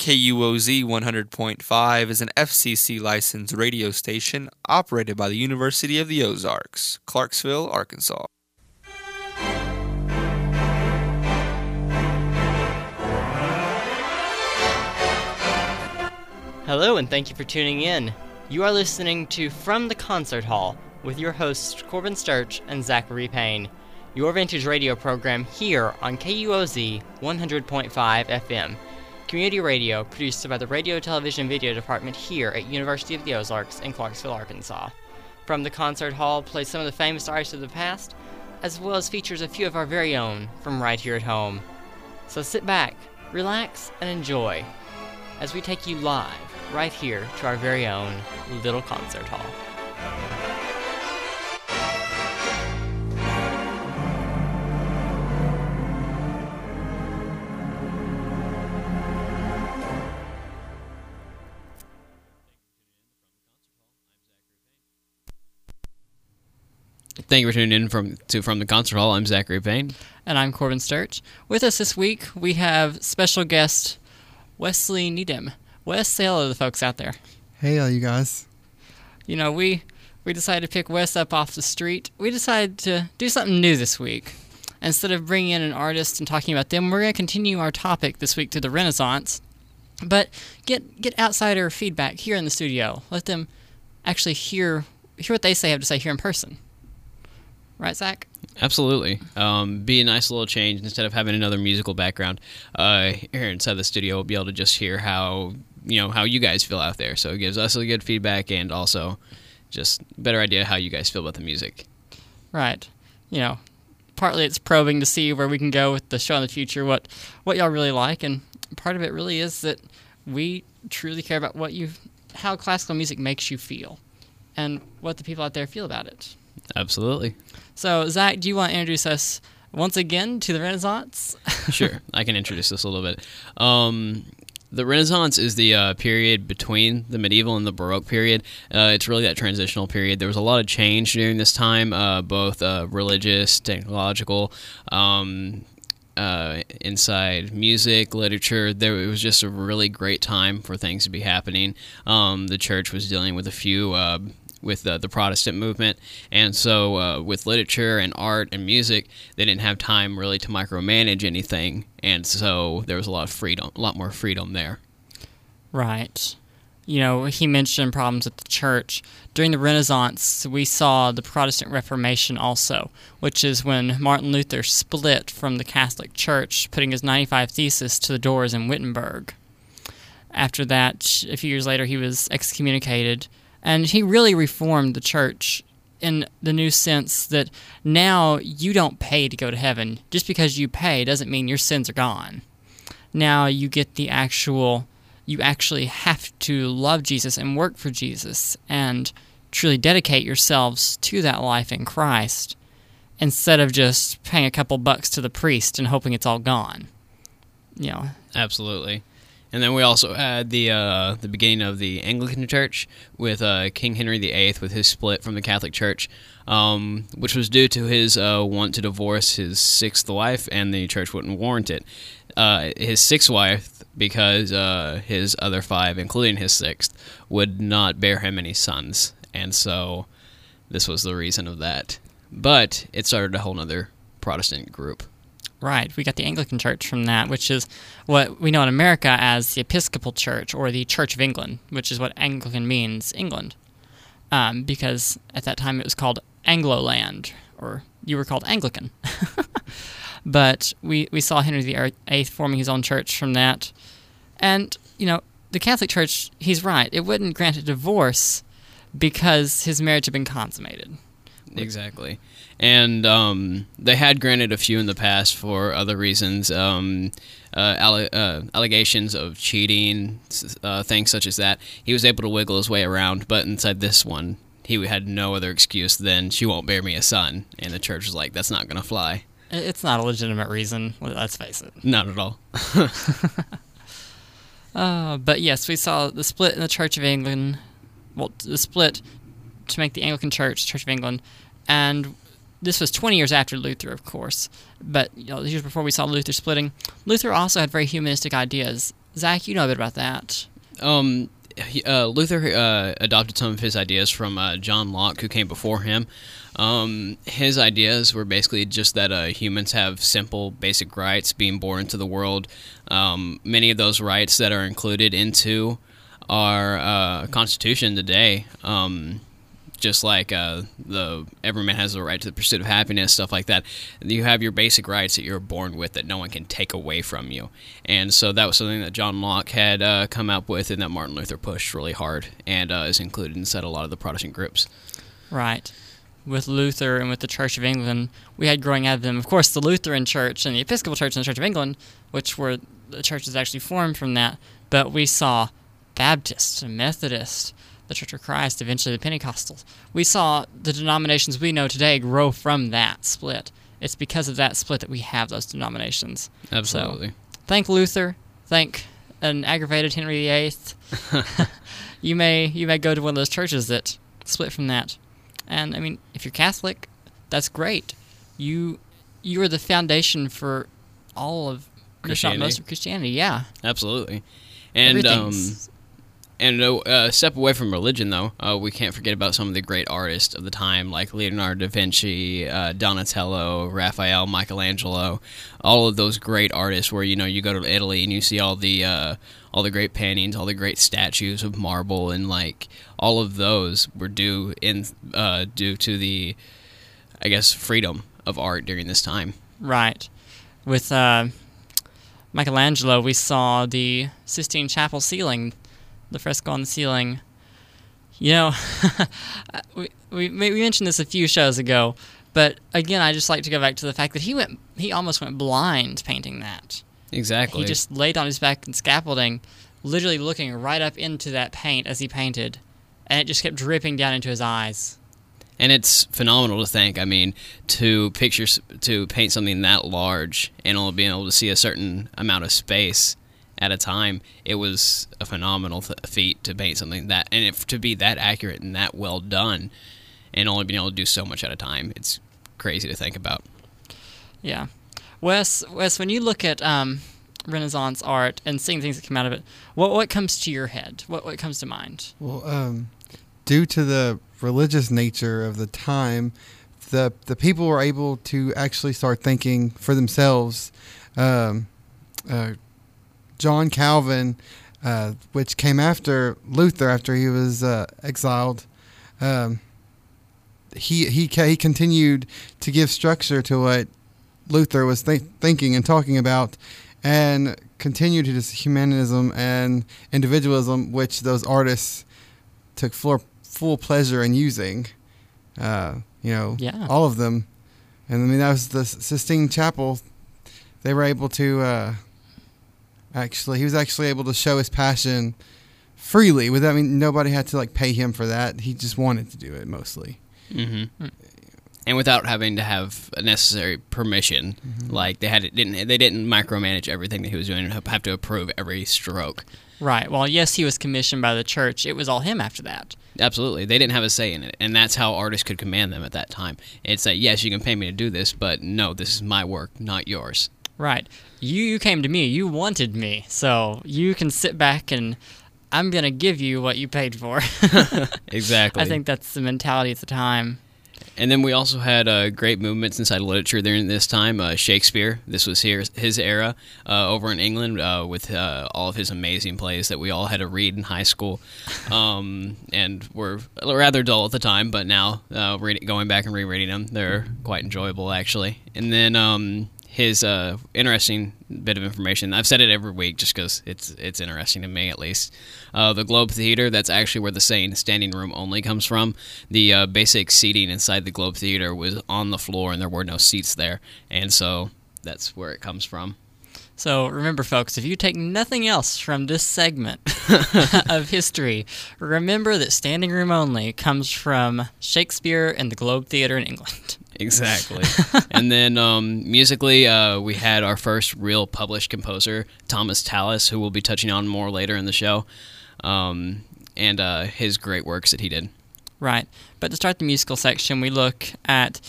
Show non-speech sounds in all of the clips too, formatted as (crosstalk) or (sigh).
KUOZ 100.5 is an FCC licensed radio station operated by the University of the Ozarks, Clarksville, Arkansas. Hello, and thank you for tuning in. You are listening to From the Concert Hall with your hosts Corbin Sturch and Zachary Payne, your vintage radio program here on KUOZ 100.5 FM community radio produced by the Radio, Television, Video Department here at University of the Ozarks in Clarksville, Arkansas. From the concert hall plays some of the famous artists of the past, as well as features a few of our very own from right here at home. So sit back, relax, and enjoy as we take you live right here to our very own little concert hall. Thank you for tuning in from to from the concert hall. I'm Zachary Payne, and I'm Corbin Sturch. With us this week, we have special guest Wesley Needham. Wes, say hello to the folks out there. Hey, all you guys. You know, we we decided to pick Wes up off the street. We decided to do something new this week. Instead of bringing in an artist and talking about them, we're going to continue our topic this week to the Renaissance, but get get outsider feedback here in the studio. Let them actually hear hear what they say have to say here in person right, Zach? Absolutely. Um, be a nice little change instead of having another musical background. Uh, here inside the studio, we'll be able to just hear how you know how you guys feel out there. So it gives us a good feedback and also just better idea how you guys feel about the music. Right. You know, partly it's probing to see where we can go with the show in the future, what what y'all really like, and part of it really is that we truly care about what you how classical music makes you feel and what the people out there feel about it. Absolutely. So, Zach, do you want to introduce us once again to the Renaissance? (laughs) sure, I can introduce this a little bit. Um, the Renaissance is the uh, period between the medieval and the Baroque period. Uh, it's really that transitional period. There was a lot of change during this time, uh, both uh, religious, technological, um, uh, inside music, literature. There, it was just a really great time for things to be happening. Um, the church was dealing with a few uh, with uh, the Protestant movement, and so uh, with literature and art and music, they didn't have time really to micromanage anything, and so there was a lot of freedom, a lot more freedom there. Right. You know, he mentioned problems with the church. During the Renaissance, we saw the Protestant Reformation also, which is when Martin Luther split from the Catholic Church, putting his 95 Thesis to the doors in Wittenberg. After that, a few years later, he was excommunicated and he really reformed the church in the new sense that now you don't pay to go to heaven. Just because you pay doesn't mean your sins are gone. Now you get the actual, you actually have to love Jesus and work for Jesus and truly dedicate yourselves to that life in Christ instead of just paying a couple bucks to the priest and hoping it's all gone. You know. Absolutely. And then we also had the uh, the beginning of the Anglican Church with uh, King Henry VIII with his split from the Catholic Church, um, which was due to his uh, want to divorce his sixth wife, and the church wouldn't warrant it. Uh, his sixth wife, because uh, his other five, including his sixth, would not bear him any sons, and so this was the reason of that. But it started a whole other Protestant group. Right. We got the Anglican Church from that, which is what we know in America as the Episcopal Church or the Church of England, which is what Anglican means, England. Um, because at that time it was called Angloland, or you were called Anglican. (laughs) but we, we saw Henry VIII forming his own church from that. And, you know, the Catholic Church, he's right. It wouldn't grant a divorce because his marriage had been consummated. Exactly and um, they had granted a few in the past for other reasons, um, uh, alle- uh, allegations of cheating, uh, things such as that. He was able to wiggle his way around, but inside this one, he had no other excuse than she won't bear me a son, and the church was like, "That's not going to fly." It's not a legitimate reason. Let's face it. Not at all. (laughs) Uh, but yes, we saw the split in the Church of England. Well, the split to make the Anglican Church, Church of England, and this was 20 years after Luther, of course, but you know, years before we saw Luther splitting. Luther also had very humanistic ideas. Zach, you know a bit about that. Um, he, uh, Luther uh, adopted some of his ideas from uh, John Locke, who came before him. Um, his ideas were basically just that uh, humans have simple, basic rights being born into the world. Um, many of those rights that are included into our uh, Constitution today. Um, just like uh, the every man has the right to the pursuit of happiness, stuff like that. You have your basic rights that you're born with that no one can take away from you. And so that was something that John Locke had uh, come up with, and that Martin Luther pushed really hard, and uh, is included inside a lot of the Protestant groups. Right. With Luther and with the Church of England, we had growing out of them, of course, the Lutheran Church and the Episcopal Church and the Church of England, which were the churches actually formed from that. But we saw Baptists and Methodist the Church of Christ, eventually the Pentecostals. We saw the denominations we know today grow from that split. It's because of that split that we have those denominations. Absolutely. So, thank Luther. Thank an aggravated Henry VIII. (laughs) you may you may go to one of those churches that split from that. And I mean, if you're Catholic, that's great. You you are the foundation for all of Christianity. most of Christianity. Yeah, absolutely. And um, and a uh, step away from religion, though, uh, we can't forget about some of the great artists of the time, like Leonardo da Vinci, uh, Donatello, Raphael, Michelangelo, all of those great artists. Where you know you go to Italy and you see all the uh, all the great paintings, all the great statues of marble, and like all of those were due in uh, due to the, I guess, freedom of art during this time. Right, with. Michelangelo, we saw the Sistine Chapel ceiling the fresco on the ceiling. You know, (laughs) we, we we mentioned this a few shows ago, but again, I just like to go back to the fact that he went he almost went blind painting that. Exactly. He just laid on his back and scaffolding, literally looking right up into that paint as he painted, and it just kept dripping down into his eyes. And it's phenomenal to think. I mean, to picture to paint something that large and only being able to see a certain amount of space at a time, it was a phenomenal th- feat to paint something that, and if, to be that accurate and that well done, and only being able to do so much at a time, it's crazy to think about. Yeah, Wes, Wes, when you look at um, Renaissance art and seeing things that come out of it, what what comes to your head? What what comes to mind? Well, um, due to the religious nature of the time, the the people were able to actually start thinking for themselves. Um, uh, John Calvin, uh, which came after Luther after he was uh, exiled. Um, he he he continued to give structure to what Luther was th- thinking and talking about, and continued his humanism and individualism, which those artists took full full pleasure in using. Uh, you know, yeah. all of them, and I mean that was the Sistine Chapel. They were able to uh, Actually, he was actually able to show his passion freely. Without I mean, nobody had to like pay him for that. He just wanted to do it mostly. Mm-hmm. And without having to have a necessary permission, mm-hmm. like they had it didn't they didn't micromanage everything that he was doing and have to approve every stroke. Right. Well, yes, he was commissioned by the church. It was all him after that. Absolutely. They didn't have a say in it. And that's how artists could command them at that time. It's like, yes, you can pay me to do this, but no, this is my work, not yours. Right. You you came to me. You wanted me. So you can sit back and I'm going to give you what you paid for. (laughs) exactly. I think that's the mentality at the time. And then we also had uh, great movements inside literature during this time. Uh, Shakespeare, this was here, his era uh, over in England uh, with uh, all of his amazing plays that we all had to read in high school, (laughs) um, and were rather dull at the time. But now, uh, reading, going back and rereading them, they're quite enjoyable actually. And then um, his uh, interesting bit of information. I've said it every week just because it's it's interesting to me at least. Uh, the Globe Theater, that's actually where the saying "standing room only" comes from. The uh, basic seating inside the Globe Theater was on the floor, and there were no seats there, and so that's where it comes from. So remember, folks, if you take nothing else from this segment (laughs) of history, remember that standing room only comes from Shakespeare and the Globe Theater in England. Exactly. (laughs) and then um, musically, uh, we had our first real published composer, Thomas Tallis, who we'll be touching on more later in the show, um, and uh, his great works that he did. Right. But to start the musical section, we look at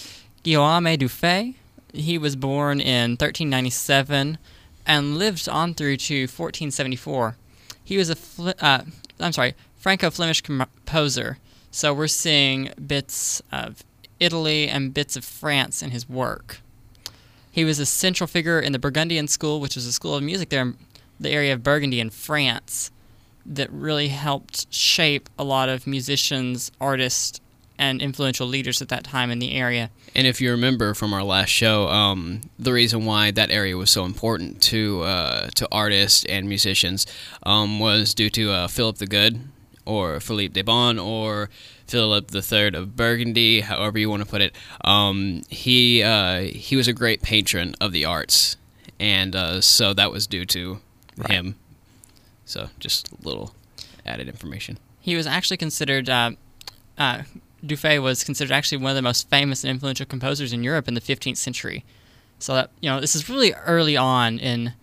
Guillaume Dufay. He was born in 1397 and lived on through to 1474. He was a, Fl- uh, I'm sorry, Franco-Flemish composer. So we're seeing bits of Italy and bits of France in his work. He was a central figure in the Burgundian School, which was a school of music there in the area of Burgundy in France, that really helped shape a lot of musicians, artists, and influential leaders at that time in the area. And if you remember from our last show, um, the reason why that area was so important to uh, to artists and musicians um, was due to uh, Philip the Good, or Philippe de Bon, or Philip III of Burgundy, however you want to put it. Um, he uh, he was a great patron of the arts, and uh, so that was due to Right. him. So just a little added information. He was actually considered, uh, uh, Dufay was considered actually one of the most famous and influential composers in Europe in the 15th century. So that, you know, this is really early on in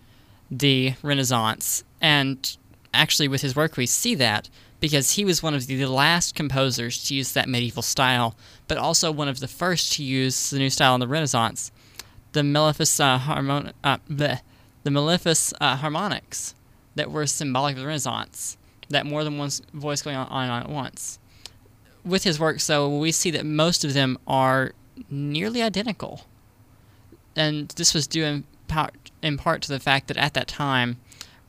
the Renaissance. And actually, with his work, we see that because he was one of the last composers to use that medieval style, but also one of the first to use the new style in the Renaissance, the Mellifluous uh, harmon- uh, the Mellifluous uh, harmonics that were symbolic of the Renaissance, that more than one voice going on, on at once. With his work, so we see that most of them are nearly identical, and this was due in part, in part to the fact that at that time,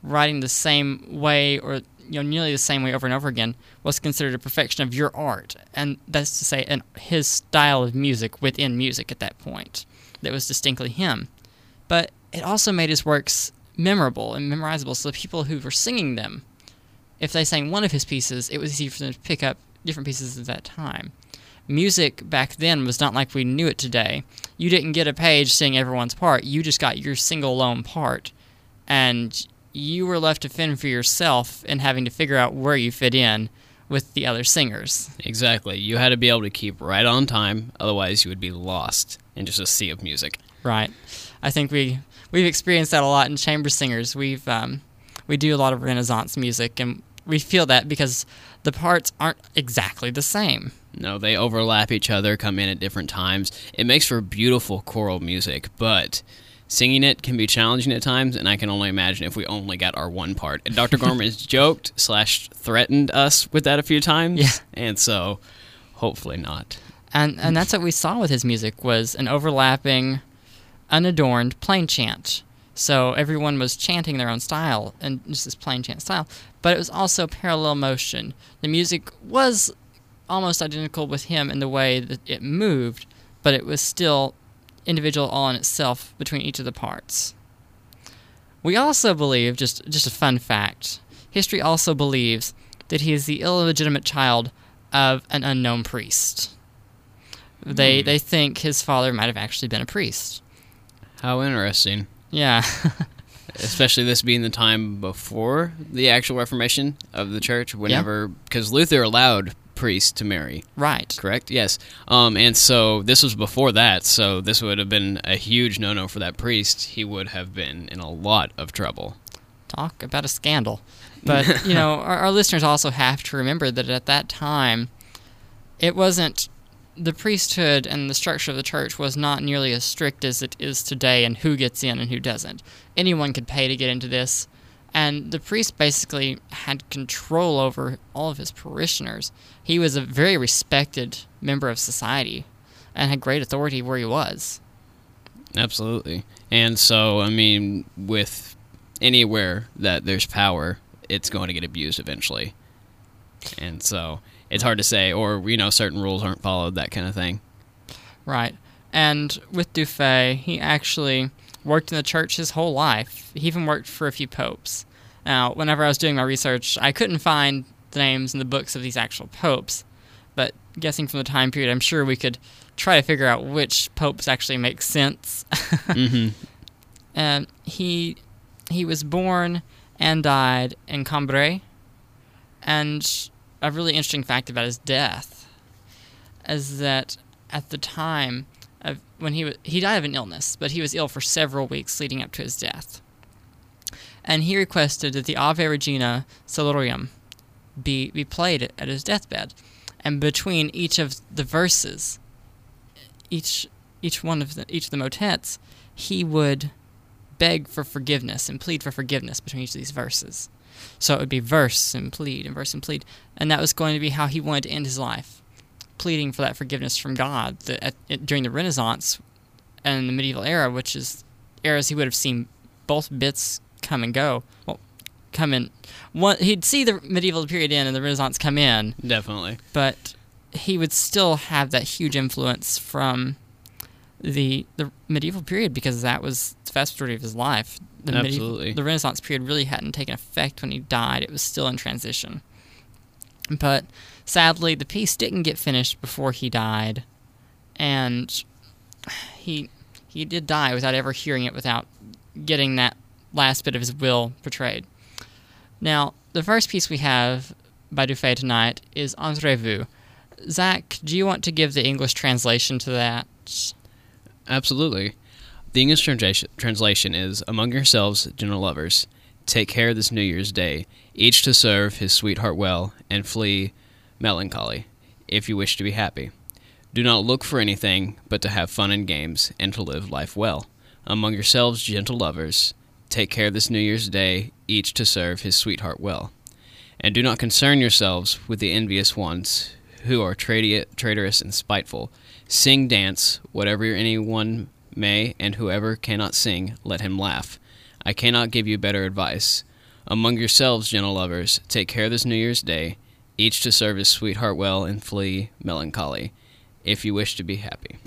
writing the same way or you know nearly the same way over and over again was considered a perfection of your art, and that's to say, an, his style of music within music at that point that was distinctly him. But it also made his works memorable and memorizable, so the people who were singing them, if they sang one of his pieces, it was easy for them to pick up different pieces at that time. Music back then was not like we knew it today. You didn't get a page sing everyone's part. You just got your single lone part, and you were left to fend for yourself and having to figure out where you fit in with the other singers. Exactly. You had to be able to keep right on time, otherwise you would be lost in just a sea of music. Right. I think we we've experienced that a lot in chamber singers. We've um, we do a lot of Renaissance music, and we feel that because the parts aren't exactly the same. No, they overlap each other, come in at different times. It makes for beautiful choral music, but singing it can be challenging at times, and I can only imagine if we only got our one part. And Dr. Gorman has (laughs) joked slash threatened us with that a few times, Yeah. and so hopefully not. And and that's what we saw with his music was an overlapping, unadorned plain chant. So everyone was chanting their own style and just this plain chant style, but it was also parallel motion. The music was almost identical with him in the way that it moved, but it was still individual all in itself between each of the parts. We also believe, just just a fun fact, history also believes that he is the illegitimate child of an unknown priest. They hmm. they think his father might have actually been a priest. How interesting. Yeah. (laughs) Especially this being the time before the actual Reformation of the church, whenever, because Luther allowed priests to marry. right. Correct. Yes. Um, and so this was before that. So this would have been a huge no-no for that priest. He would have been in a lot of trouble. Talk about a scandal. But, (laughs) you know, our, our listeners also have to remember that at that time, it wasn't the priesthood and the structure of the church was not nearly as strict as it is today and who gets in and who doesn't. Anyone could pay to get into this. And the priest basically had control over all of his parishioners. He was a very respected member of society and had great authority where he was. Absolutely. And so, I mean, with anywhere that there's power, it's going to get abused eventually. And so, it's hard to say, or you know, certain rules aren't followed, that kind of thing. Right. And with Dufay, he actually worked in the church his whole life. He even worked for a few popes. Now, whenever I was doing my research, I couldn't find the names in the books of these actual popes, but guessing from the time period, I'm sure we could try to figure out which popes actually make sense. (laughs) hmm and he he was born and died in Cambrai. And a really interesting fact about his death is that at the time when he was, he died of an illness, but he was ill for several weeks leading up to his death. And he requested that the Ave Regina Caelorum be be played at, his deathbed, and between each of the verses, each each one of the each of the motets, he would beg for forgiveness and plead for forgiveness between each of these verses. So it would be verse and plead and verse and plead. And that was going to be how he wanted to end his life, pleading for that forgiveness from God that at, at, during the Renaissance and the medieval era, which is eras he would have seen both bits come and go. Well, come in. One, he'd see the medieval period in and the Renaissance come in, Definitely. but he would still have that huge influence from the the medieval period because that was the vast majority of his life. The medieval- Absolutely. the Renaissance period really hadn't taken effect when he died. It was still in transition. But sadly, the piece didn't get finished before he died, and he he did die without ever hearing it, without getting that last bit of his will portrayed. Now, the first piece we have by Dufay tonight is Entre vous. Zach, do you want to give the English translation to that? Absolutely. The English translation translation is Among yourselves, gentle lovers, take care this New Year's Day, each to serve his sweetheart well, and flee melancholy, if you wish to be happy. Do not look for anything but to have fun and games, and to live life well. Among yourselves, gentle lovers, take care this New Year's Day, each to serve his sweetheart well. And do not concern yourselves with the envious ones who are traitor- traitorous and spiteful. Sing, dance, whatever anyone may, and whoever cannot sing, let him laugh. I cannot give you better advice. Among yourselves, gentle lovers, take care this New Year's Day, each to serve his sweetheart well and flee melancholy, if you wish to be happy.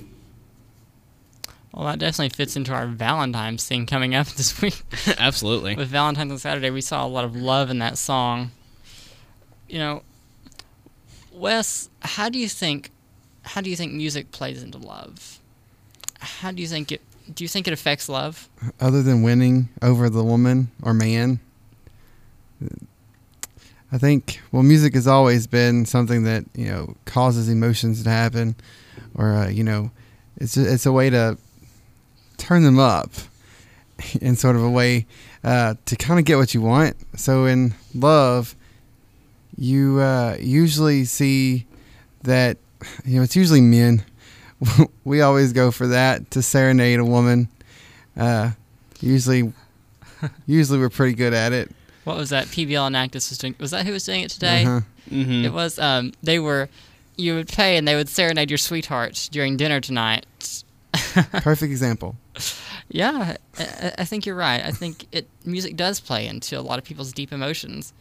Well, that definitely fits into our Valentine's thing coming up (laughs) this week. (laughs) Absolutely. With Valentine's on Saturday, we saw a lot of love in that song. You know, Wes, how do you think how do you think music plays into love? How do you think it do you think it affects love? Other than winning over the woman or man, I think well, music has always been something that you know causes emotions to happen, or uh, you know, it's a, it's a way to turn them up (laughs) in sort of a way uh, to kind of get what you want. So in love, you uh, usually see that (sighs) you know it's usually men. (laughs) we always go for that to serenade a woman. Uh, usually, (laughs) usually we're pretty good at it. What was that? PBL and Actus was doing. Was that who was doing it today? Uh-huh. hmm It was. Um, they were. You would pay, and they would serenade your sweetheart during dinner tonight. (laughs) Perfect example. Yeah, I, I think you're right. I think it music does play into a lot of people's deep emotions,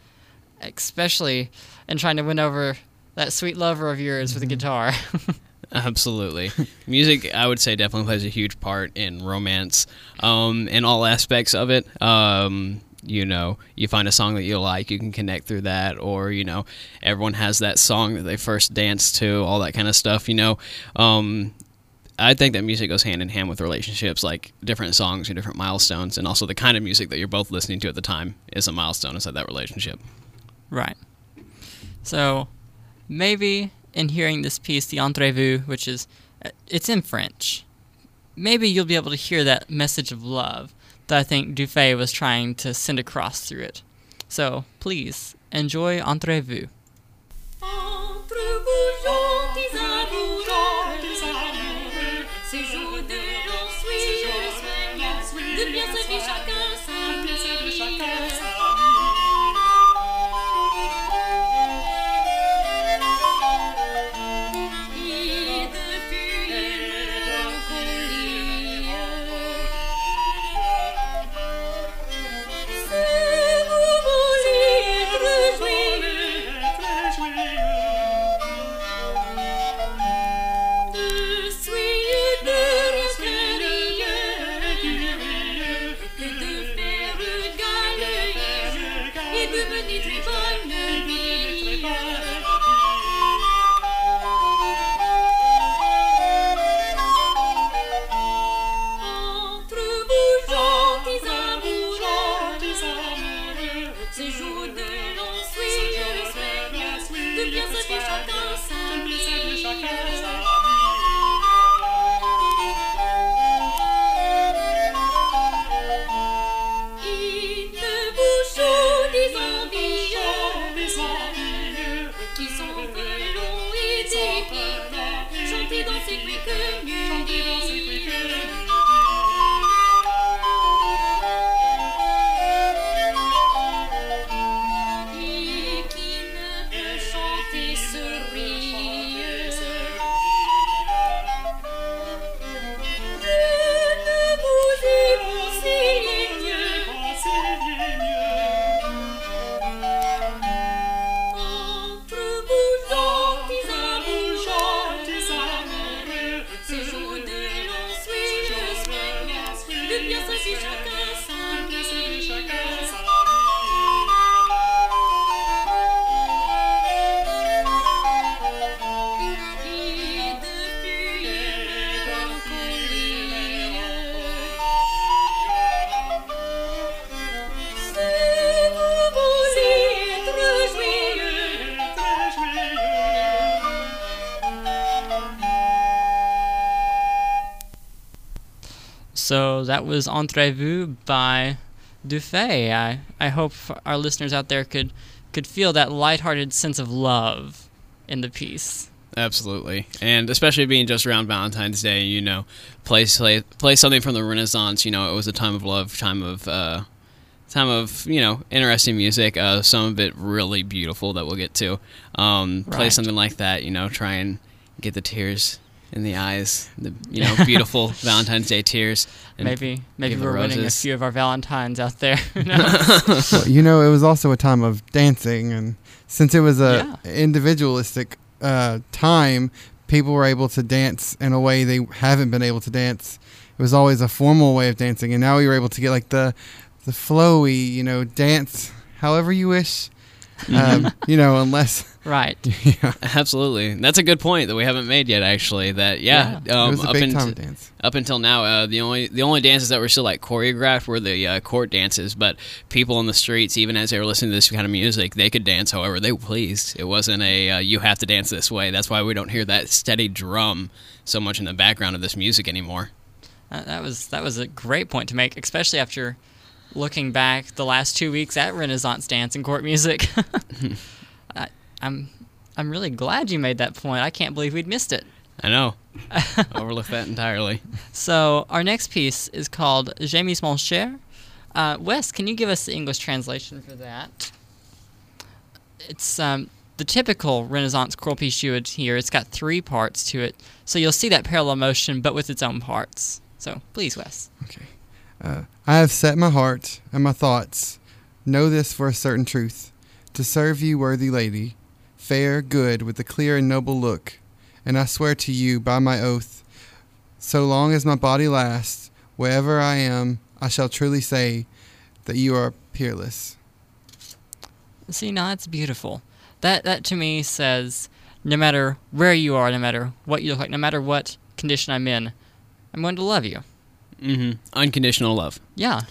especially in trying to win over that sweet lover of yours with a guitar. (laughs) Absolutely. Music, I would say, definitely plays a huge part in romance um, in all aspects of it. Um, you know, you find a song that you like, you can connect through that, or, you know, everyone has that song that they first danced to, all that kind of stuff, you know. Um, I think that music goes hand in hand with relationships, like different songs or different milestones, and also the kind of music that you're both listening to at the time is a milestone inside that relationship. right. So, maybe in hearing this piece, the Entre vous, which is uh, it's in French, maybe you'll be able to hear that message of love that I think Dufay was trying to send across through it. So, please enjoy Entre vous. So that was Entre vous by Dufay. I, I hope our listeners out there could could feel that lighthearted sense of love in the piece. Absolutely, and especially being just around Valentine's Day, you know, play play, play something from the Renaissance. You know, it was a time of love, time of uh, time of you know interesting music. Uh, some of it really beautiful that we'll get to. Um, play Right. something like that. You know, try and get the tears in the eyes, the you know (laughs) beautiful Valentine's Day tears. And maybe maybe we're winning a few of our Valentines out there. (laughs) (laughs) Well, you know, it was also a time of dancing, and since it was a Yeah. individualistic uh, time, people were able to dance in a way they haven't been able to dance. It was always a formal way of dancing, and now we were able to get like the the flowy, you know, dance however you wish. Mm-hmm. Um, you know, unless (laughs) right. (laughs) yeah, Absolutely, that's a good point that we haven't made yet. Actually, that yeah, it Um, was a up big into- time dance. up until now, uh, the only the only dances that were still like choreographed were the uh, court dances. But people on the streets, even as they were listening to this kind of music, they could dance however they pleased. It wasn't a uh, you have to dance this way. That's why we don't hear that steady drum so much in the background of this music anymore. Uh, that was that was a great point to make, especially after looking back the last two weeks at Renaissance dance and court music. (laughs) I, I'm I'm really glad you made that point. I can't believe we'd missed it. I know, (laughs) overlooked that entirely. So our next piece is called J'ai mis mon Cher. Uh, Wes, can you give us the English translation for that? It's um, the typical Renaissance choral piece you would hear. It's got three parts to it, so you'll see that parallel motion, but with its own parts. So please, Wes. Okay. Uh, I have set my heart and my thoughts. Know this for a certain truth. To serve you, worthy lady, fair, good, with a clear and noble look. And I swear to you by my oath, so long as my body lasts, wherever I am, I shall truly say that you are peerless. See, now that's beautiful. That that to me says, no matter where you are, no matter what you look like, no matter what condition I'm in, I'm going to love you. Hmm Unconditional love. Yeah,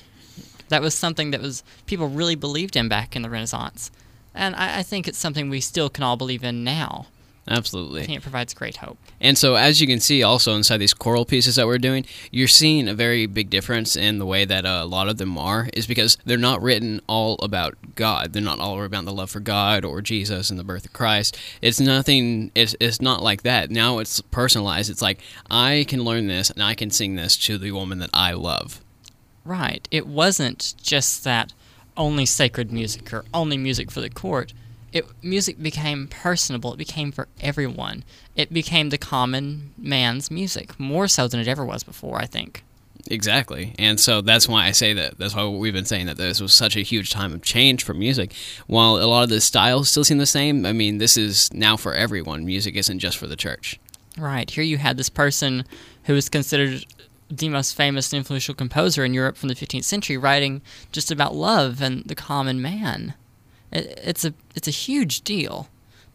that was something that was people really believed in back in the Renaissance, and I, I think it's something we still can all believe in now. I Absolutely. think it provides great hope. And so, as you can see, also inside these choral pieces that we're doing, you're seeing a very big difference in the way that uh, a lot of them are, is because they're not written all about God. They're not all about the love for God or Jesus and the birth of Christ. It's nothing. It's it's not like that. Now it's personalized. It's like I can learn this and I can sing this to the woman that I love. Right. It wasn't just that only sacred music or only music for the court. It music became personable. It became for everyone. It became the common man's music more so than it ever was before. I think. Exactly. And so that's why I say that. That's why we've been saying that this was such a huge time of change for music. While a lot of the styles still seem the same, I mean, this is now for everyone. Music isn't just for the church. Right. Here you had this person who was considered the most famous and influential composer in Europe from the 15th century writing just about love and the common man. It, it's a it's a huge deal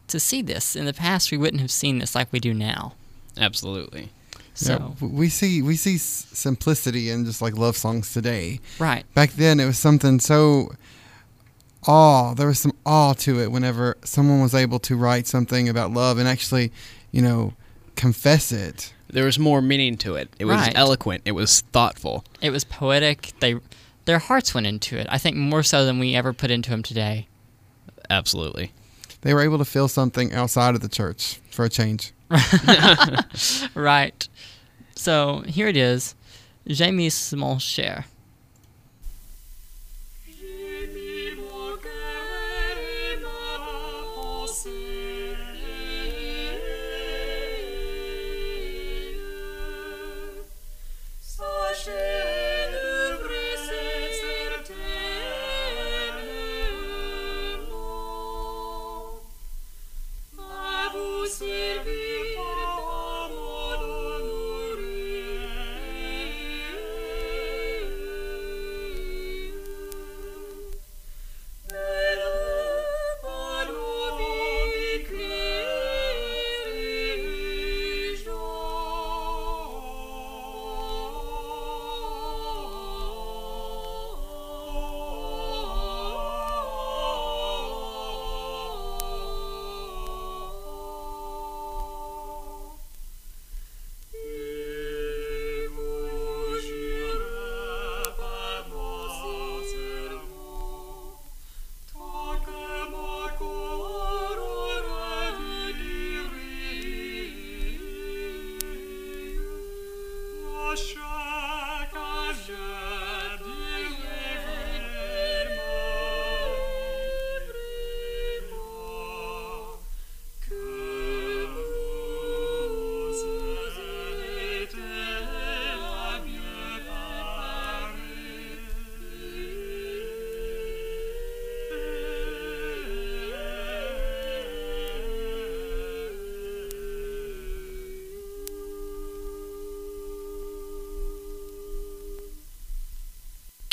to see this. In the past we wouldn't have seen this like we do now. Absolutely. So, Yeah, we see we see simplicity in just like love songs today. right. Back then, it was something so awe. There was some awe to it whenever someone was able to write something about love and actually, you know, confess it. There was more meaning to it. It was Right. eloquent. It was thoughtful. It was poetic. They their hearts went into it. I think more so than we ever put into them today. Absolutely. They were able to feel something outside of the church for a change. (laughs) (laughs) Right. So here it is. J'ai mis mon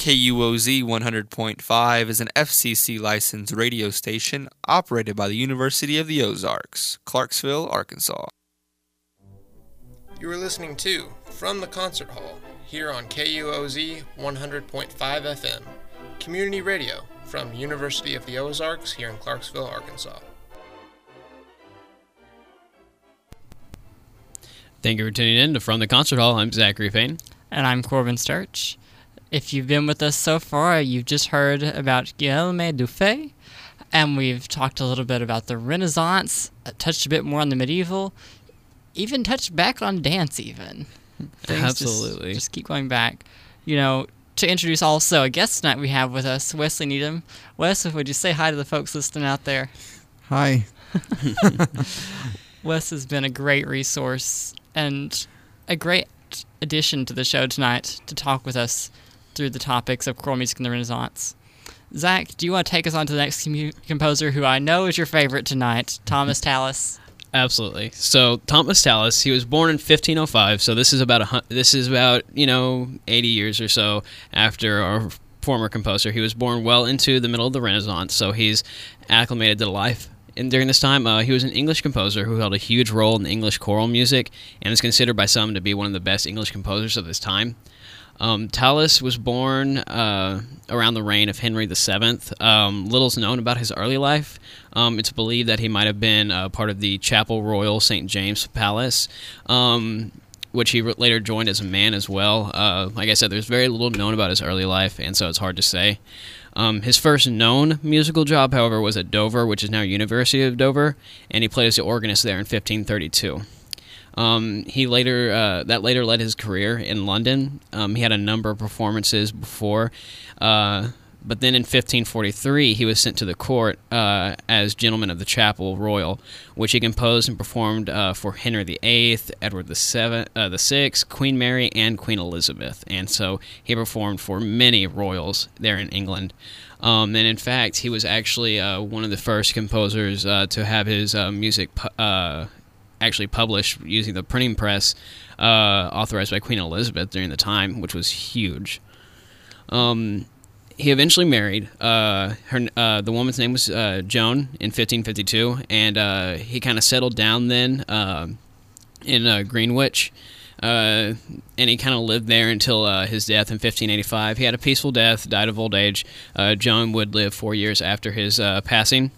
KUOZ 100.5 is an FCC licensed radio station operated by the University of the Ozarks, Clarksville, Arkansas. You are listening to From the Concert Hall here on KUOZ 100.5 FM, community radio from University of the Ozarks here in Clarksville, Arkansas. Thank you for tuning in to From the Concert Hall. I'm Zachary Payne. And I'm Corbin Sturch. If you've been with us so far, you've just heard about Guillaume Dufay, and we've talked a little bit about the Renaissance, uh, touched a bit more on the medieval, even touched back on dance, even. (laughs) Things just- Absolutely. Just, keep going back. You know, to introduce also a guest tonight we have with us, Wesley Needham. Wes, would you say hi to the folks listening out there? Hi. (laughs) Wes has been a great resource and a great addition to the show tonight to talk with us through the topics of choral music in the Renaissance. Zach, do you want to take us on to the next commu- composer who I know is your favorite tonight, Thomas Tallis? Absolutely. So Thomas Tallis, he was born in 1505. So this is about a this is about you know 80 years or so after our former composer. He was born well into the middle of the Renaissance, so he's acclimated to life. And during this time, uh, he was an English composer who held a huge role in English choral music and is considered by some to be one of the best English composers of his time. Um, Tallis was born uh, around the reign of Henry VII. Um, is known about his early life. Um, it's believed that he might have been uh, part of the Chapel Royal St. James Palace, um, which he later joined as a man as well. Uh, like I said, there's very little known about his early life, and so it's hard to say. Um, his first known musical job, however, was at Dover, which is now University of Dover, and he played as the organist there in 1532. Um, he later uh, that later led his career in London. Um, he had a number of performances before, uh, but then in 1543 he was sent to the court uh, as gentleman of the chapel royal, which he composed and performed uh, for Henry VIII, Edward the Seventh, uh, the Sixth, Queen Mary, and Queen Elizabeth. And so he performed for many royals there in England. Um, and in fact, he was actually uh, one of the first composers to have his music pu- actually published using the printing press uh, authorized by Queen Elizabeth during the time, which was huge. Um, he eventually married. Uh, her, uh, the woman's name was uh, Joan in 1552, and uh, he kind of settled down then uh, in Greenwich. And he kind of lived there until his death in 1585. He had a peaceful death, died of old age. Joan would live four years after his passing.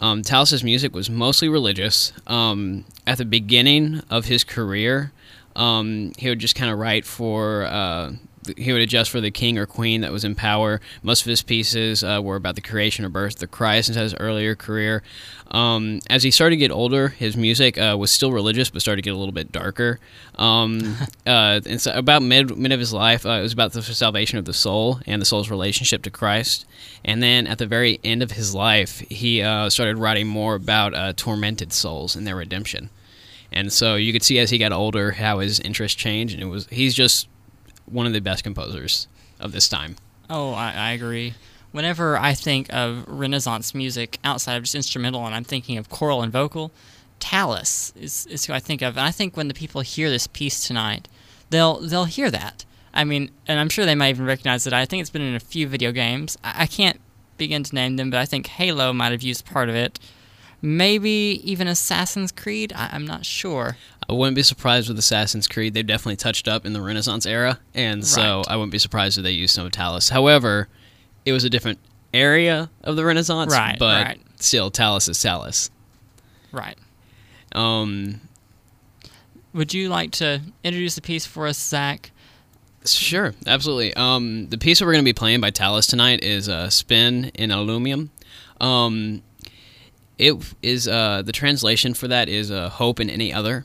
Um, music was mostly religious. Um, at the beginning of his career, um, he would just kind of write for. Uh, he would adjust for the king or queen that was in power. Most of his pieces uh, were about the creation or birth of Christ into his earlier career. Um, as he started to get older, his music uh, was still religious, but started to get a little bit darker. Um, (laughs) uh, and so about mid mid of his life, uh, it was about the salvation of the soul and the soul's relationship to Christ. And then at the very end of his life, he uh, started writing more about uh, tormented souls and their redemption. And so you could see as he got older how his interest changed, and it was he's just one of the best composers of this time. Oh, I, I agree. Whenever I think of Renaissance music outside of just instrumental and I'm thinking of choral and vocal, Tallis is, is who I think of. And I think when the people hear this piece tonight, they'll they'll hear that. I mean, and I'm sure they might even recognize it. I think it's been in a few video games. I, I can't begin to name them, but I think Halo might have used part of it. Maybe even Assassin's Creed. I, I'm not sure. I wouldn't be surprised with Assassin's Creed. They've definitely touched up in the Renaissance era, and so Right. I wouldn't be surprised if they used some of Tallis. However, it was a different area of the Renaissance, Right, but right. still, Tallis is Tallis. Right. Um, Would you like to introduce the piece for us, Zach? Sure, absolutely. Um, the piece that we're going to be playing by Tallis tonight is uh, "Spem in Alium." Um, it is uh, the translation for that is uh, "Hope in Any Other."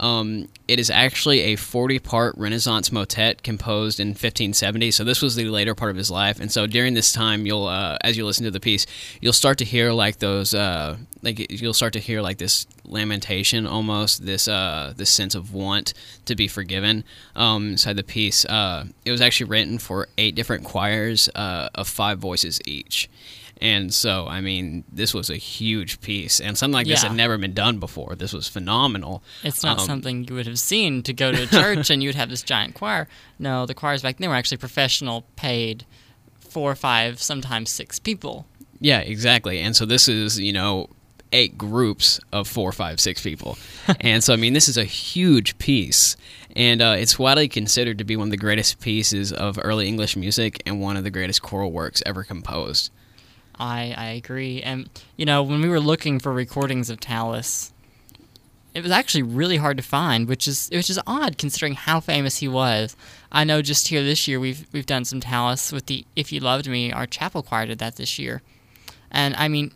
Um, it is actually a 40-part Renaissance motet composed in 1570. So this was the later part of his life, and so during this time, you'll uh, as you listen to the piece, you'll start to hear like those uh, like you'll start to hear like this lamentation almost this uh this sense of want to be forgiven um inside the piece uh it was actually written for eight different choirs uh of five voices each And so, I mean, this was a huge piece, and something like this Yeah. had never been done before. This was phenomenal. It's not Um, something you would have seen to go to a (laughs) church and you'd have this giant choir. No, the choirs back then were actually professional, paid four, five, sometimes six people. Yeah, exactly. And so this is, you know, eight groups of four, five, six people. (laughs) and so, I mean, this is a huge piece. And uh, it's widely considered to be one of the greatest pieces of early English music and one of the greatest choral works ever composed. I, I agree. And, you know, when we were looking for recordings of Tallis, it was actually really hard to find, which is which is odd considering how famous he was. I know just here this year we've we've done some Tallis with the If You Loved Me, our chapel choir did that this year. And I mean,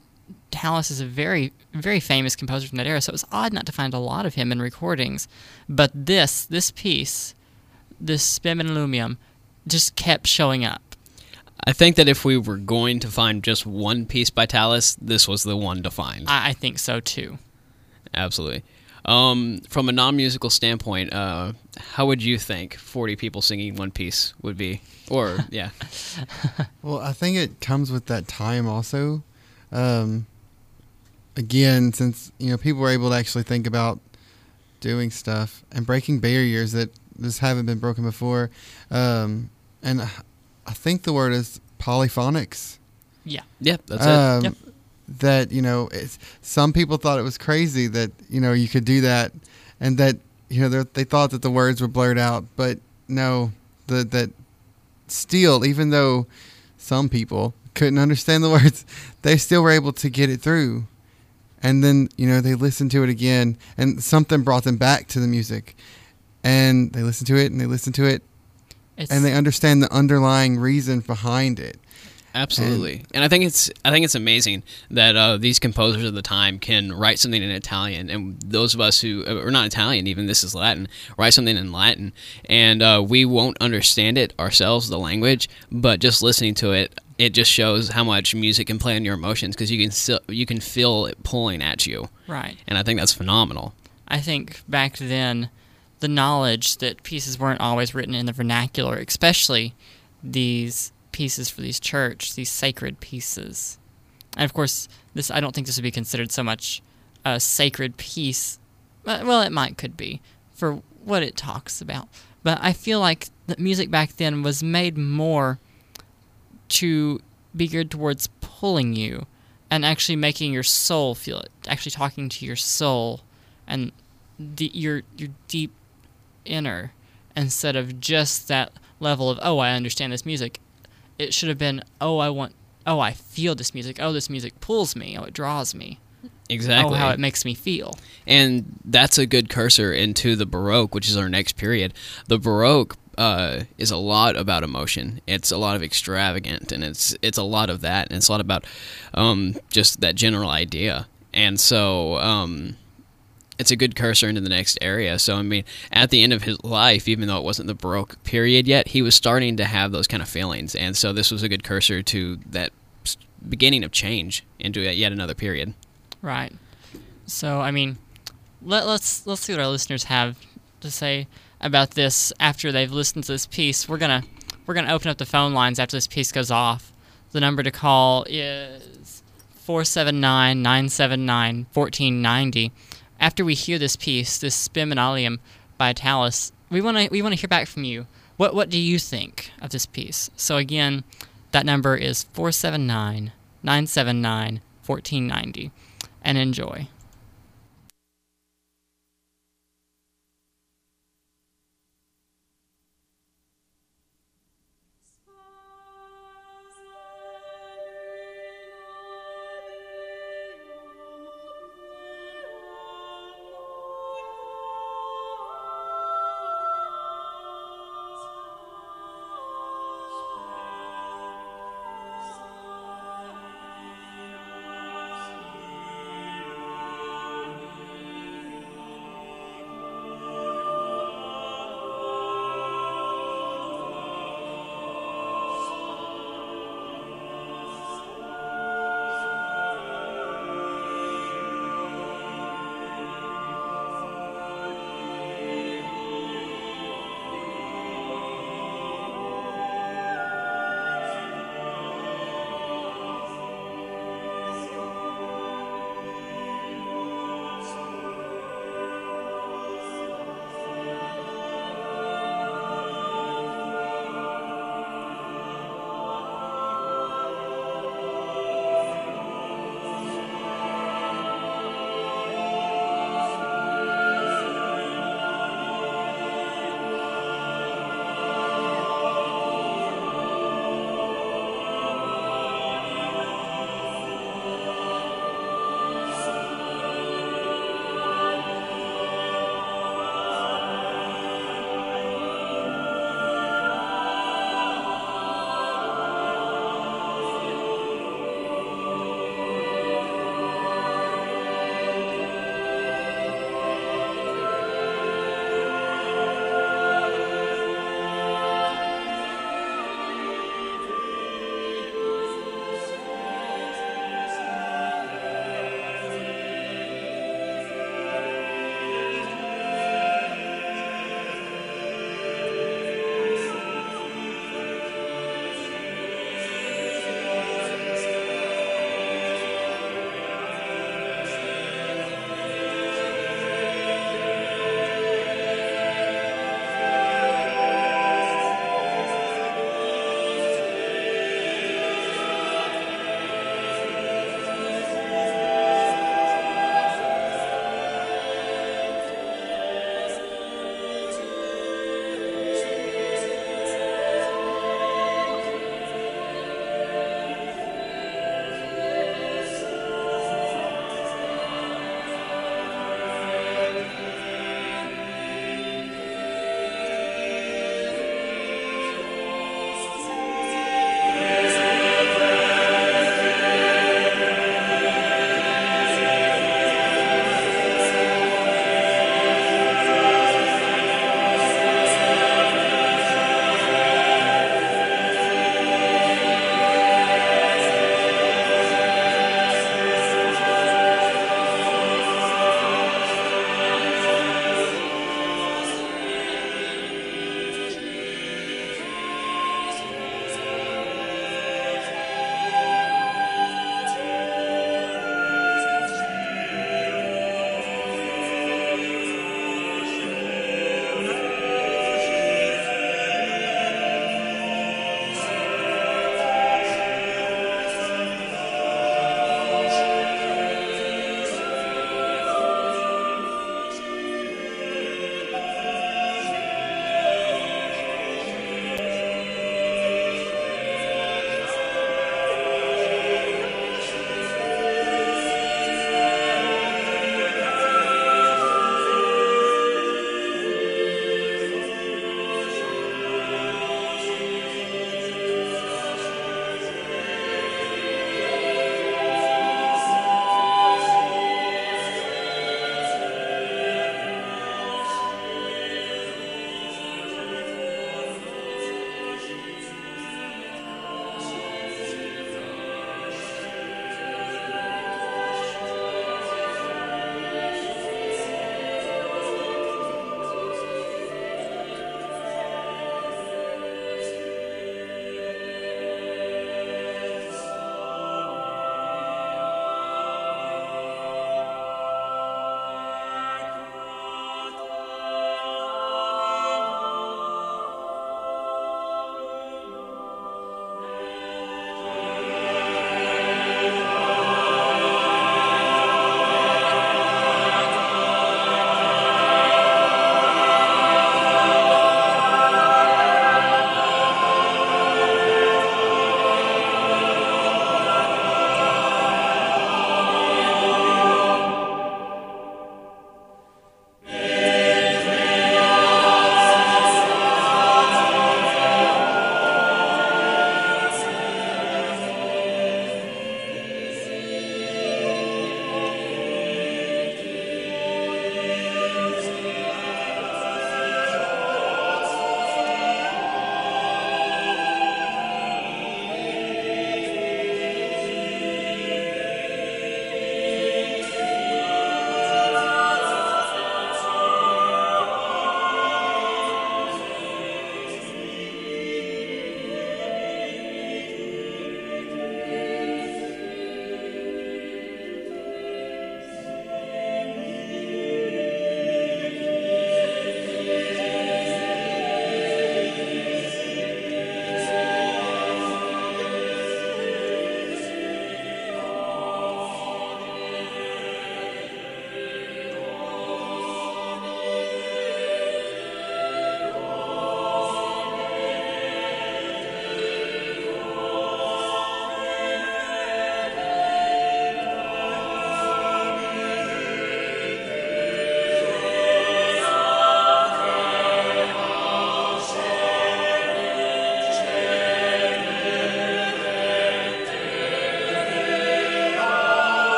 Tallis is a very very famous composer from that era, so it was odd not to find a lot of him in recordings. But this this piece, this Spem in Alium, just kept showing up. I think that if we were going to find just one piece by Tallis, this was the one to find. I, I think so too. Absolutely. Um, from a non-musical standpoint, uh, how would you think 40 people singing one piece would be? Or, (laughs) yeah. Well, I think it comes with that time also. Um, again, since you know people were able to actually think about doing stuff and breaking barriers that just haven't been broken before, um, and I think the word is polyphonics. Yeah. Yep, that's it. Um, Yep. That you know, it's, some people thought it was crazy that you know you could do that, and that you know they're- they thought that the words were blurred out, but no, the, that still, even though some people couldn't understand the (laughs) words, they still were able to get it through. And then you know they listened to it again, and something brought them back to the music, and they listened to it and they listened to it, It's, and they understand the underlying reason behind it. Absolutely, and I think it's I think it's amazing that uh, these composers of the time can write something in Italian, and those of us who are not Italian, even this is Latin, write something in Latin, and uh, we won't understand it ourselves, the language, but just listening to it, it just shows how much music can play on your emotions because you can still you can feel it pulling at you, right. and I think that's phenomenal. I think back then, the knowledge that pieces weren't always written in the vernacular, especially these pieces for these church, these sacred pieces. And of course, this I don't think this would be considered so much a sacred piece. But, well, it might could be for what it talks about. But I feel like the music back then was made more to be geared towards pulling you and actually making your soul feel it, actually talking to your soul and the, your your deep inner instead of just that level of oh I understand this music. It should have been oh I want oh I feel this music oh this music pulls me oh it draws me Exactly. oh how it makes me feel. And that's a good cursor into the Baroque, which is our next period. The Baroque uh, is a lot about emotion. It's a lot of extravagant, and it's it's a lot of that, and it's a lot about um, just that general idea. And so um, it's a good cursor into the next area. So I mean, at the end of his life, even though it wasn't the Baroque period yet, he was starting to have those kind of feelings, and so this was a good cursor to that beginning of change into yet another period. Right. So I mean, let, let's let's see what our listeners have to say about this after they've listened to this piece. We're gonna we're gonna open up the phone lines after this piece goes off. The number to call is 479-979-1490. After we hear this piece, this Spem in Alium by Tallis, we want to we want to hear back from you. What what do you think of this piece? So again, that number is 479-979-1490 and enjoy.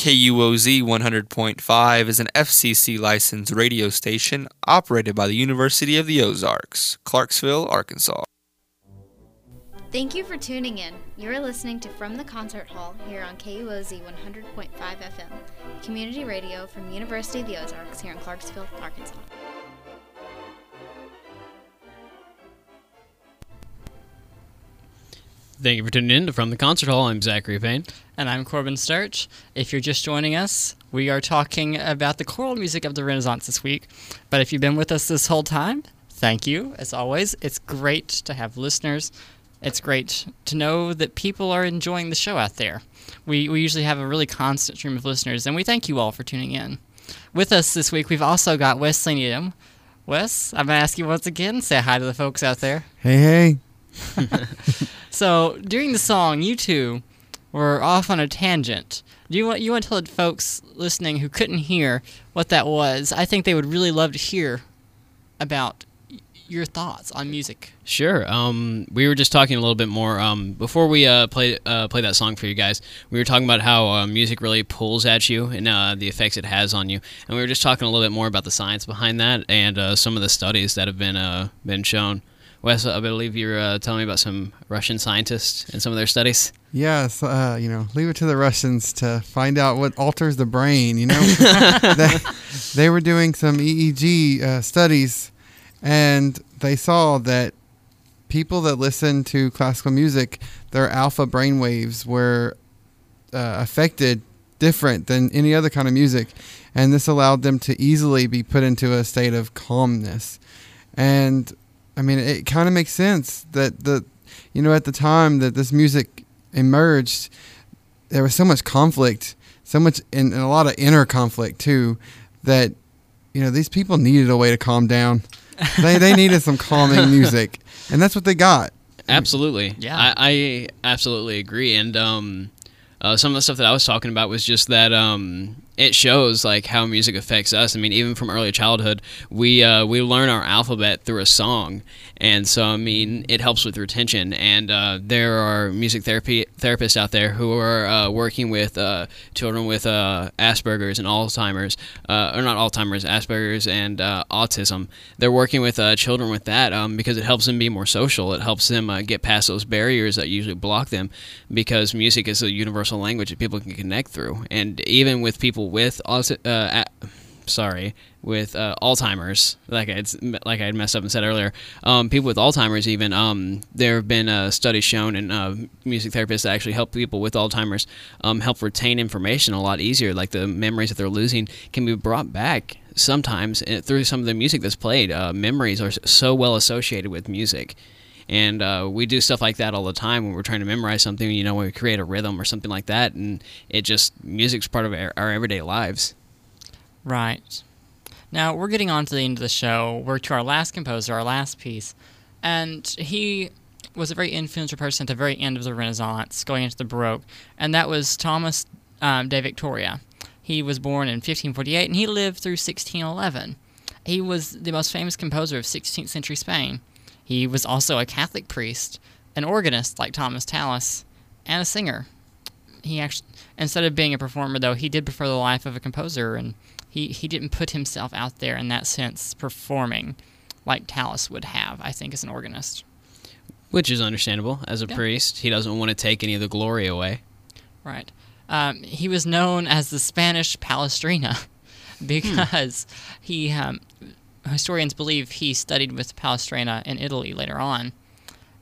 KUOZ 100.5 is an FCC licensed radio station operated by the University of the Ozarks, Clarksville, Arkansas. Thank you for tuning in. You're listening to From the Concert Hall here on KUOZ 100.5 FM, community radio from University of the Ozarks here in Clarksville, Arkansas. Thank you for tuning in to From the Concert Hall. I'm Zachary Payne. And I'm Corbin Starch. If you're just joining us, we are talking about the choral music of the Renaissance this week. But if you've been with us this whole time, thank you, as always. It's great to have listeners. It's great to know that people are enjoying the show out there. We, we usually have a really constant stream of listeners, and we thank you all for tuning in. With us this week, we've also got Wesley Needham. Wes, I'm going to ask you once again, say hi to the folks out there. Hey, hey. (laughs) (laughs) So during the song, you two were off on a tangent. Do you want you want to tell the folks listening who couldn't hear what that was? I think they would really love to hear about your thoughts on music. Sure. Um, we were just talking a little bit more um, before we uh, play uh, play that song for you guys. We were talking about how uh, music really pulls at you and uh, the effects it has on you, and we were just talking a little bit more about the science behind that and uh, some of the studies that have been uh, been shown. Wes, I believe you're uh, telling me about some Russian scientists and some of their studies. Yes, uh, you know, leave it to the Russians to find out what alters the brain. You know, (laughs) (laughs) they, they were doing some EEG uh, studies, and they saw that people that listen to classical music, their alpha brain waves were uh, affected different than any other kind of music, and this allowed them to easily be put into a state of calmness. And I mean, it kind of makes sense that the, you know, at the time that this music emerged, there was so much conflict, so much, and, and a lot of inner conflict too, that, you know, these people needed a way to calm down. (laughs) they they needed some calming music, and that's what they got. Absolutely. Yeah. I, I absolutely agree. And um, uh, some of the stuff that I was talking about was just that um, it shows like how music affects us. I mean, even from early childhood, we uh, we learn our alphabet through a song, and so I mean, it helps with retention. And uh, there are music therapy therapists out there who are uh, working with uh, children with uh, Asperger's and Alzheimer's, uh, or not Alzheimer's, Asperger's and uh, autism. They're working with uh, children with that um, because it helps them be more social. It helps them get past those barriers that usually block them because music is a universal language that people can connect through. And even with people with auti- uh, a- sorry, with uh, Alzheimer's, like I like I had messed up and said earlier, um, people with Alzheimer's even um, there have been uh, studies shown and uh, music therapists that actually help people with Alzheimer's um, help retain information a lot easier. Like the memories that they're losing can be brought back sometimes uh, through some of the music that's played. Uh, memories are so well associated with music. And uh, we do stuff like that all the time when we're trying to memorize something. You know, when we create a rhythm or something like that, and it just music's part of our, our everyday lives. Right. Now we're getting on to the end of the show. We're to our last composer, our last piece, and he was a very influential person at the very end of the Renaissance, going into the Baroque, and that was Thomas um, de Victoria. He was born in 1548 and he lived through 1611. He was the most famous composer of 16th century Spain. He was also a Catholic priest, an organist like Thomas Tallis, and a singer. He actually, instead of being a performer, though, he did prefer the life of a composer, and he, he didn't put himself out there in that sense, performing like Tallis would have, I think, as an organist. Which is understandable. As a Yeah. priest, he doesn't want to take any of the glory away. Right. Um, he was known as the Spanish Palestrina (laughs) because he, um, historians believe he studied with Palestrina in Italy later on.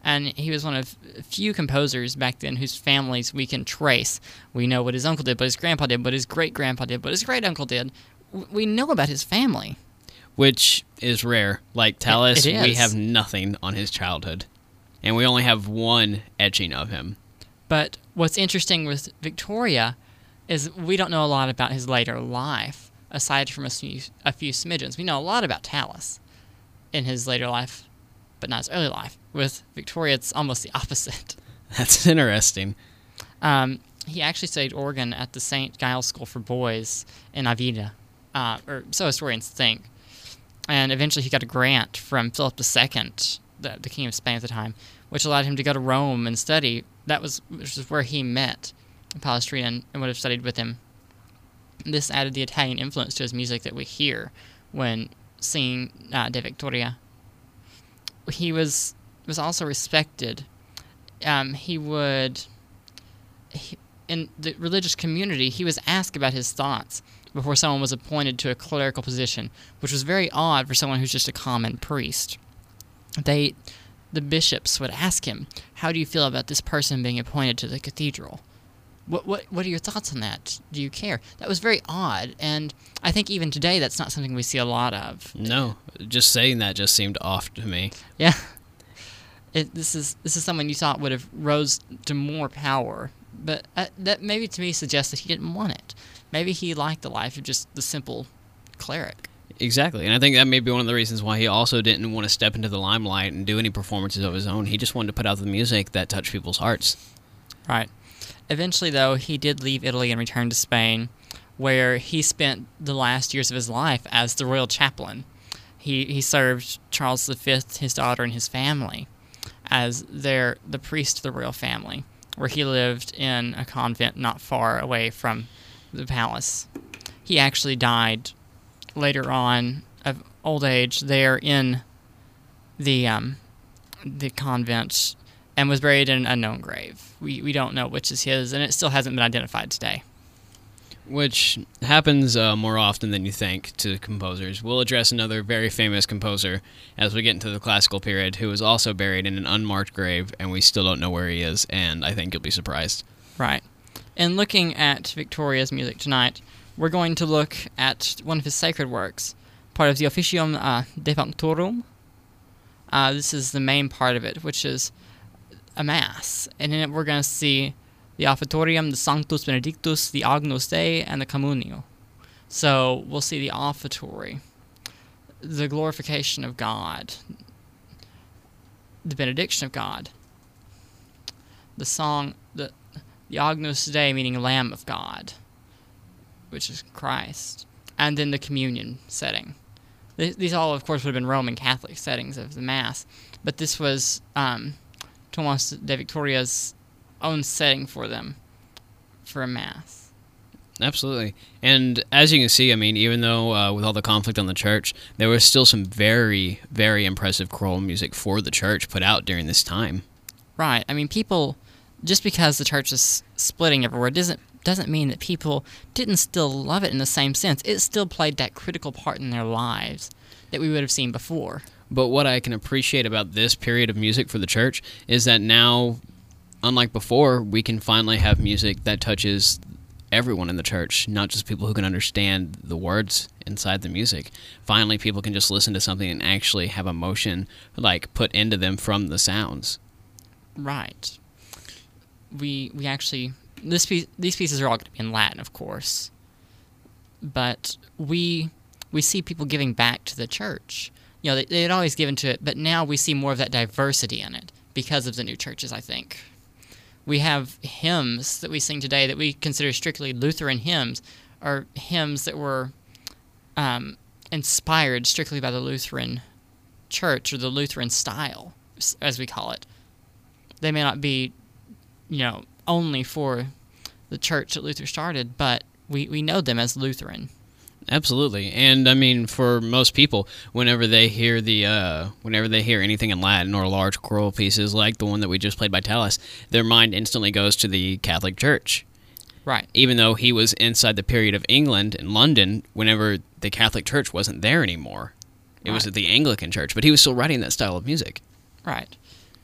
And he was one of few composers back then whose families we can trace. We know what his uncle did, what his grandpa did, what his great grandpa did, what his great uncle did. We know about his family. Which is rare. Like Tallis, we have nothing on his childhood. And we only have one etching of him. But what's interesting with Victoria is we don't know a lot about his later life, aside from a few, a few smidgens. We know a lot about Tallis in his later life, but not his early life. With Victoria, it's almost the opposite. (laughs) That's interesting. Um, he actually studied organ at the St. Giles School for Boys in Avila, uh, or so historians think. And eventually he got a grant from Philip II, the, the King of Spain at the time, which allowed him to go to Rome and study. That was which is where he met Palestrina and, and would have studied with him. this added the Italian influence to his music that we hear when singing uh, De Victoria. He was was also respected. Um, he would, he, in the religious community, he was asked about his thoughts before someone was appointed to a clerical position, which was very odd for someone who's just a common priest. They, the bishops would ask him, "How do you feel about this person being appointed to the cathedral?" What, what what are your thoughts on that? Do you care? That was very odd, and I think even today that's not something we see a lot of. No, just saying that just seemed off to me. Yeah, it, this is this is someone you thought would have rose to more power, but uh, that maybe to me suggests that he didn't want it. Maybe he liked the life of just the simple cleric. Exactly, and I think that may be one of the reasons why he also didn't want to step into the limelight and do any performances of his own. He just wanted to put out the music that touched people's hearts. Right. Eventually, though, he did leave Italy and return to Spain, where he spent the last years of his life as the royal chaplain. He he served Charles V, his daughter, and his family as their the priest of the royal family, where he lived in a convent not far away from the palace. He actually died later on of old age there in the um, the convent and was buried in an unknown grave. We we don't know which is his, and it still hasn't been identified today. Which happens uh, more often than you think to composers. We'll address another very famous composer as we get into the classical period who is also buried in an unmarked grave, and we still don't know where he is, and I think you'll be surprised. Right. And looking at Victoria's music tonight, we're going to look at one of his sacred works, part of the Officium uh, Defunctorum. Uh, this is the main part of it, which is a mass, and in it we're going to see the Offertorium, the Sanctus Benedictus, the Agnus Dei, and the Communio. So we'll see the offertory, the glorification of God, the benediction of God, the song, the the Agnus Dei, meaning Lamb of God, which is Christ, and then the communion setting. These all, of course, would have been Roman Catholic settings of the Mass, but this was um, Thomas de Victoria's own setting for them for a Mass. Absolutely. And as you can see, I mean, even though uh, with all the conflict on the church, there was still some very, very impressive choral music for the church put out during this time. Right. I mean, people, just because the church is splitting everywhere doesn't doesn't mean that people didn't still love it in the same sense. It still played that critical part in their lives that we would have seen before. But what I can appreciate about this period of music for the church is that now, unlike before, we can finally have music that touches everyone in the church, not just people who can understand the words inside the music. Finally, people can just listen to something and actually have emotion like put into them from the sounds. Right. We we actually this piece, these pieces are all going to be in Latin, of course. But we we see people giving back to the church. You know, they, they had always given to it, but now we see more of that diversity in it because of the new churches. I think we have hymns that we sing today that we consider strictly Lutheran hymns, are hymns that were um, inspired strictly by the Lutheran church or the Lutheran style, as we call it they may not be, you know, only for the church that Luther started, but we, we know them as Lutheran. Absolutely, and I mean, for most people, whenever they hear the, uh, whenever they hear anything in Latin or large choral pieces like the one that we just played by Tallis, their mind instantly goes to the Catholic Church. Right. Even though he was inside the period of England and London, whenever the Catholic Church wasn't there anymore, it was at the Anglican Church, but he was still writing that style of music. Right.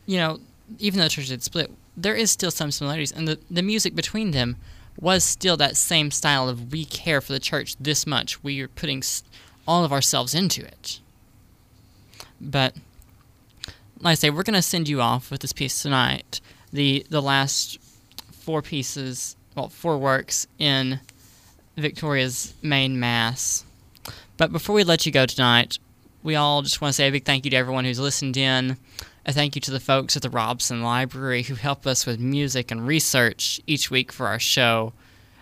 You know, even though the church had split, there is still some similarities, and the, the music between them was still that same style of we care for the church this much. We are putting all of ourselves into it. But, like I say, we're going to send you off with this piece tonight. The, the last four pieces, well, four works in Victoria's main mass. But before we let you go tonight, we all just want to say a big thank you to everyone who's listened in. A thank you to the folks at the Robson Library who help us with music and research each week for our show.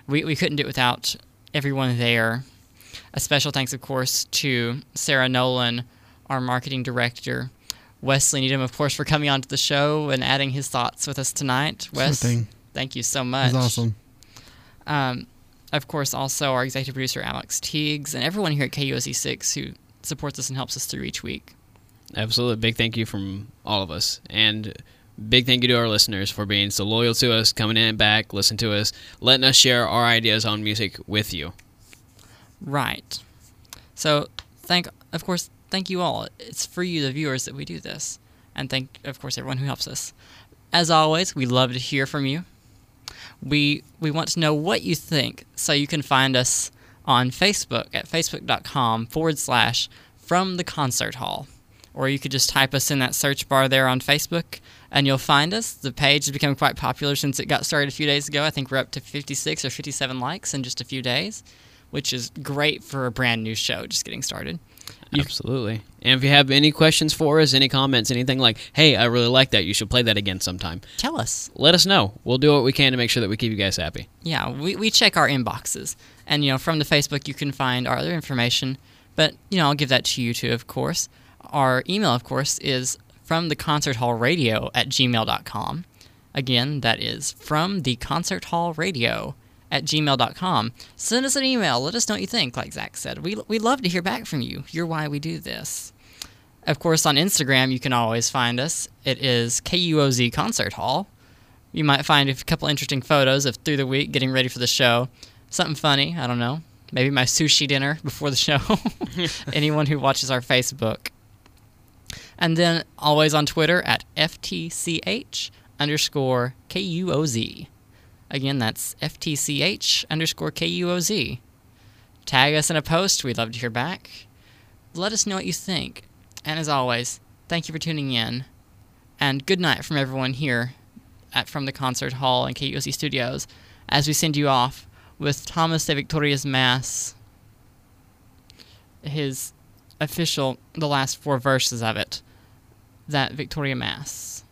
We, we couldn't do it without everyone there. A special thanks, of course, to Sarah Nolan, our marketing director. Wesley Needham, of course, for coming onto the show and adding his thoughts with us tonight. Sure Wes, thing. thank you so much. was awesome. Um, of course, also our executive producer, Alex Teagues, and everyone here at KUOZ6 who supports us and helps us through each week. Absolutely. Big thank you from all of us. And big thank you to our listeners for being so loyal to us, coming in and back, listening to us, letting us share our ideas on music with you. Right. So, thank, of course, thank you all. It's for you, the viewers, that we do this. And thank, of course, everyone who helps us. As always, we love to hear from you. We we want to know what you think, so you can find us on Facebook at facebook.com forward slash from the concert hall. Or you could just type us in that search bar there on Facebook and you'll find us. The page has become quite popular since it got started a few days ago. I think we're up to 56 or 57 likes in just a few days, which is great for a brand new show just getting started. You- Absolutely. And if you have any questions for us, any comments, anything like, hey, I really like that, you should play that again sometime, Tell us. let us know. We'll do what we can to make sure that we keep you guys happy. Yeah, we, we check our inboxes. And, you know, from the Facebook, you can find our other information. But, you know, I'll give that to you too, of course. Our email, of course, is from the concert hall radio at gmail.com. Again, that is from the concert hall radio at gmail.com. Send us an email. Let us know what you think, like Zach said. We, we love to hear back from you. You're why we do this. Of course, on Instagram, you can always find us. It is KUOZ Concert Hall. You might find a couple interesting photos of through the week getting ready for the show. Something funny, I don't know. Maybe my sushi dinner before the show. (laughs) (laughs) Anyone who watches our Facebook. And then always on Twitter at FTCH underscore KUOZ. Again, that's FTCH underscore KUOZ. Tag us in a post. We'd love to hear back. Let us know what you think. And as always, thank you for tuning in. And good night from everyone here at From the Concert Hall and KUOZ Studios as we send you off with Thomas de Victoria's Mass, his official, the last four verses of it, that Victoria Mass.